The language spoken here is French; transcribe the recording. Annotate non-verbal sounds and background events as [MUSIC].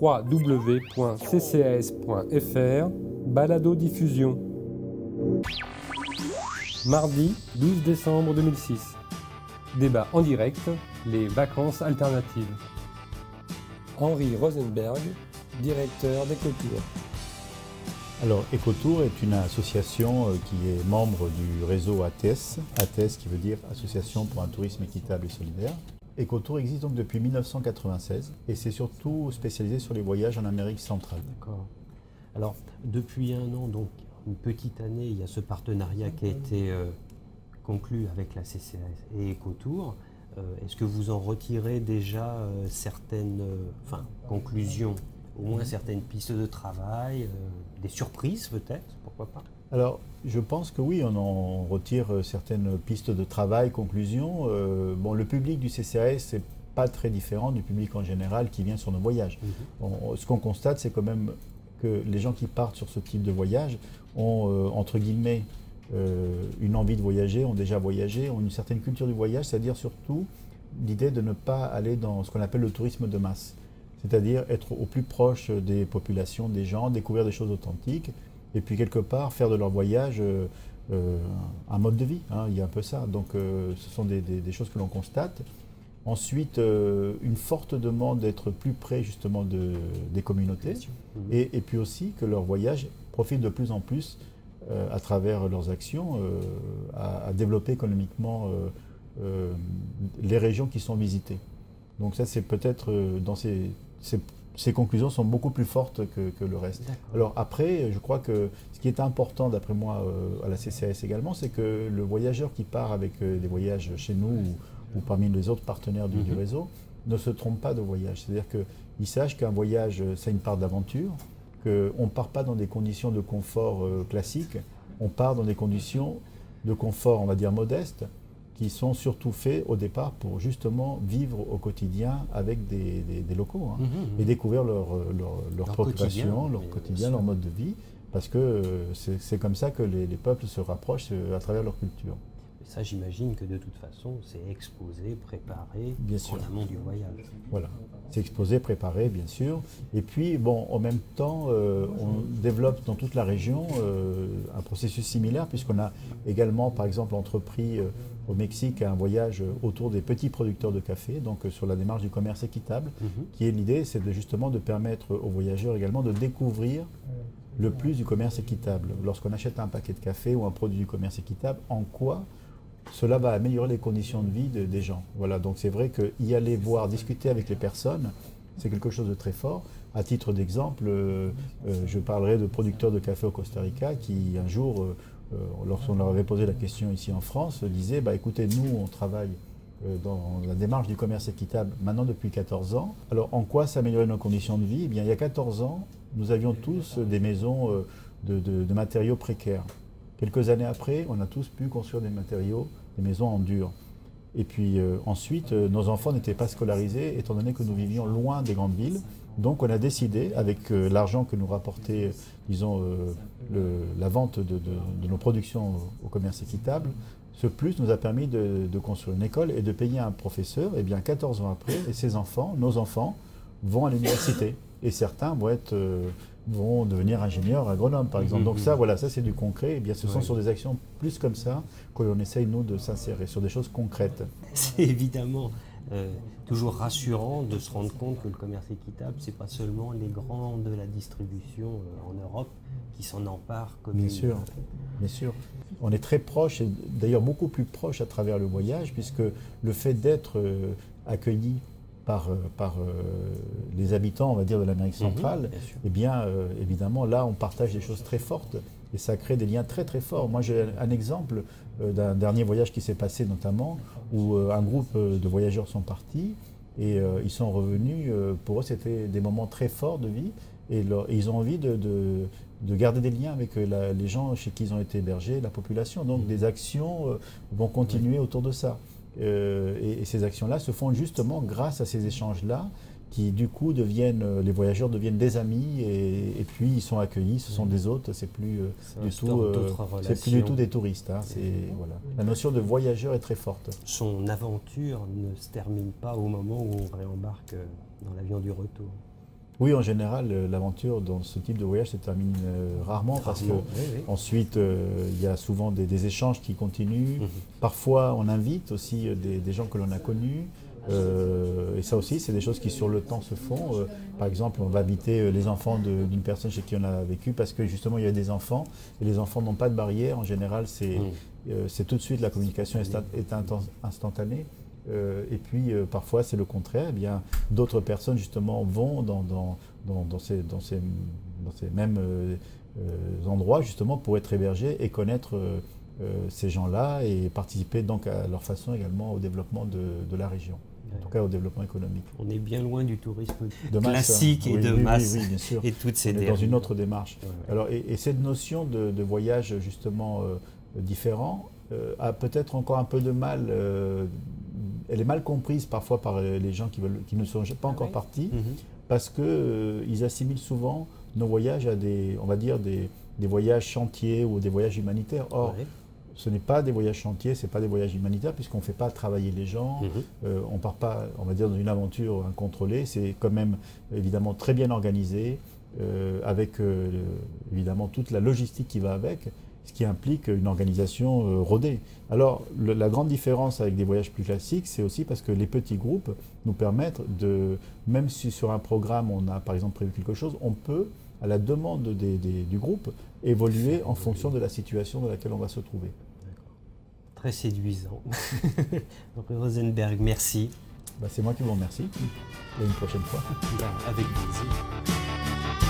www.ccas.fr Balado Diffusion. Mardi 12 décembre 2006. Débat en direct, les vacances alternatives. Henri Rosenberg, directeur d'Ecotour. Alors, Ecotour est une association euh, qui est membre du réseau ATS, ATS qui veut dire Association pour un tourisme équitable et solidaire. Ecotour existe donc depuis 1996 et c'est surtout spécialisé sur les voyages en Amérique centrale. D'accord. Alors, depuis un an, donc une petite année, il y a ce partenariat qui a été euh, conclu avec la CCAS et Ecotour. Euh, Est-ce que vous en retirez déjà euh, certaines enfin, conclusions, au moins certaines pistes de travail, des surprises peut-être, pourquoi pas? Alors, je pense que oui, on en retire euh, certaines pistes de travail, conclusions. Euh, bon, le public du CCAS, c'est pas très différent du public en général qui vient sur nos voyages. On- ce qu'on constate, c'est quand même que les gens qui partent sur ce type de voyage ont, euh, entre guillemets, euh, une envie de voyager, ont déjà voyagé, ont une certaine culture du voyage, c'est-à-dire surtout l'idée de ne pas aller dans ce qu'on appelle le tourisme de masse, c'est-à-dire être au plus proche des populations, des gens, découvrir des choses authentiques, et puis quelque part faire de leur voyage euh, euh, un mode de vie. hein, il y a un peu ça. Donc euh, ce sont des, des- des choses que l'on constate. Ensuite, une forte demande d'être plus près justement de, des communautés et, et puis aussi que leur voyage profite de plus en plus à travers leurs actions à, à développer économiquement les régions qui sont visitées. Donc ça, c'est peut-être dans ces, ces, ces conclusions sont beaucoup plus fortes que, que le reste. Alors après, je crois que ce qui est important, d'après moi, euh, à la CCAS également, c'est que le voyageur qui part avec euh, des voyages chez nous ou, ou parmi les autres partenaires du, du Mhm. réseau ne se trompe pas de voyage. C'est-à-dire qu'il sache qu'un voyage, euh, c'est une part d'aventure, qu'on ne part pas dans des conditions de confort euh, classiques, on part dans des conditions de confort, on va dire, modestes, qui sont surtout faits au départ pour justement vivre au quotidien avec des, des- des locaux. hein Mhm, mhm. et découvrir leurs leur, leur, Leur préoccupations, leur quotidien, leur mode de vie, parce que euh, c'est comme ça que les, les peuples se rapprochent euh, à travers leur culture. Et ça, j'imagine que de toute façon, c'est exposé, préparé Bien sûr. en amont du voyage. Voilà. C'est exposé, préparé, bien sûr. Et puis, bon, en même temps, euh, on développe dans toute la région euh, un processus similaire, puisqu'on a également, par exemple, entrepris euh, au Mexique un voyage autour des petits producteurs de café, donc euh, sur la démarche du commerce équitable, Mhm. qui est l'idée, c'est de, justement de permettre aux voyageurs également de découvrir le plus du commerce équitable. Lorsqu'on achète un paquet de café ou un produit du commerce équitable, en quoi cela va améliorer les conditions de vie de- des gens? Voilà, donc c'est vrai que y aller voir, discuter avec les personnes, c'est quelque chose de très fort. À titre d'exemple, euh, euh, je parlerai de producteurs de café au Costa Rica qui un jour, euh, lorsqu'on leur avait posé la question ici en France, disaient bah, écoutez, nous on travaille dans la démarche du commerce équitable maintenant depuis 14 ans. Alors en quoi s'améliorer nos conditions de vie? Eh bien, il y a 14 ans, nous avions tous des maisons de, de- de matériaux précaires. Quelques années après, on a tous pu construire des matériaux, des maisons en dur. Et puis euh, ensuite, euh, nos enfants n'étaient pas scolarisés étant donné que nous vivions loin des grandes villes. Donc on a décidé, avec euh, l'argent que nous rapportait, euh, disons, euh, le- la vente de, de- de nos productions au, commerce équitable, ce plus nous a permis de, de construire une école et de payer un professeur. Et bien 14 ans après, et ces enfants, nos enfants, vont à l'université. Et certains vont, être, vont devenir ingénieurs agronomes, par exemple. Donc ça, voilà, ça c'est du concret. Et bien ce sont Ouais. sur des actions plus comme ça que l'on essaye, nous, de s'insérer, sur des choses concrètes. C'est évidemment euh, toujours rassurant de se rendre compte que le commerce équitable, c'est pas seulement les grands de la distribution euh, en Europe qui s'en emparent comme Bien une- sûr, bien sûr. On est très proche, et d'ailleurs beaucoup plus proche à travers le voyage, puisque le fait d'être euh, accueilli par, euh, par euh, les habitants, on va dire, de l'Amérique Mhm, centrale, eh bien, euh, évidemment, là, on partage des choses très fortes et ça crée des liens très très forts. Moi, j'ai un exemple d'un dernier voyage qui s'est passé notamment, où un groupe de voyageurs sont partis et ils sont revenus. pour eux, c'était des moments très forts de vie et, ils ont envie de, de- de garder des liens avec la- les gens chez qui ils ont été hébergés, la population. Donc, des actions vont continuer autour de ça. Euh, et, et ces actions-là se font justement grâce à ces échanges-là qui du coup deviennent, euh, les voyageurs deviennent des amis et, et puis ils sont accueillis, ce sont des hôtes, c'est plus euh, du tout, euh, c'est plus du tout des touristes. hein, voilà. La notion de voyageur est très forte. Son aventure ne se termine pas au moment où on réembarque dans l'avion du retour. Oui, en général, euh, l'aventure dans ce type de voyage se termine euh, rarement, parce que Rarement, oui, oui. ensuite euh, il y a souvent des, des échanges qui continuent. Mhm. Parfois, on invite aussi des, des gens que l'on a connus. Euh, et ça aussi, c'est des choses qui sur le temps se font. Euh, par exemple, on va inviter les enfants d'une personne chez qui on a vécu parce que justement il y a des enfants et les enfants n'ont pas de barrière. En général, c'est Mhm. euh, tout de suite la communication est, instantanée. Euh, et puis euh, parfois c'est le contraire. Eh bien, d'autres personnes justement vont dans, dans, dans, dans ces, mêmes euh, endroits justement pour être hébergés et connaître ces gens-là et participer donc à leur façon également au développement de, de la région, en tout cas au développement économique. On est bien loin du tourisme De masse, classique hein. et de oui, masse oui, bien sûr. [LAUGHS] et toutes ces On est dans une autre démarche. Ouais, ouais. Alors, et, et cette notion de, de voyage justement différent a peut-être encore un peu de mal. Euh, elle est mal comprise parfois par euh, les gens qui, veulent, qui ne sont pas encore ouais. partis Mhm. parce qu'ils assimilent souvent nos voyages à des, on va dire, des, des voyages chantiers ou des voyages humanitaires. Or, ce n'est pas des voyages chantiers, ce n'est pas des voyages humanitaires puisqu'on ne fait pas travailler les gens. Mhm. Euh, on part pas, on va dire, dans une aventure incontrôlée. C'est quand même évidemment très bien organisé, euh, avec euh, évidemment toute la logistique qui va avec, ce qui implique une organisation euh, rodée. Alors, le- la grande différence avec des voyages plus classiques, c'est aussi parce que les petits groupes nous permettent de, même si sur un programme on a par exemple prévu quelque chose, on peut, à la demande des- des- du groupe, évoluer en fonction de la situation dans laquelle on va se trouver. Très séduisant. [LAUGHS] Henri Rosenberg, merci. Bah, c'est moi qui vous remercie. Et une prochaine fois. Bah, avec plaisir.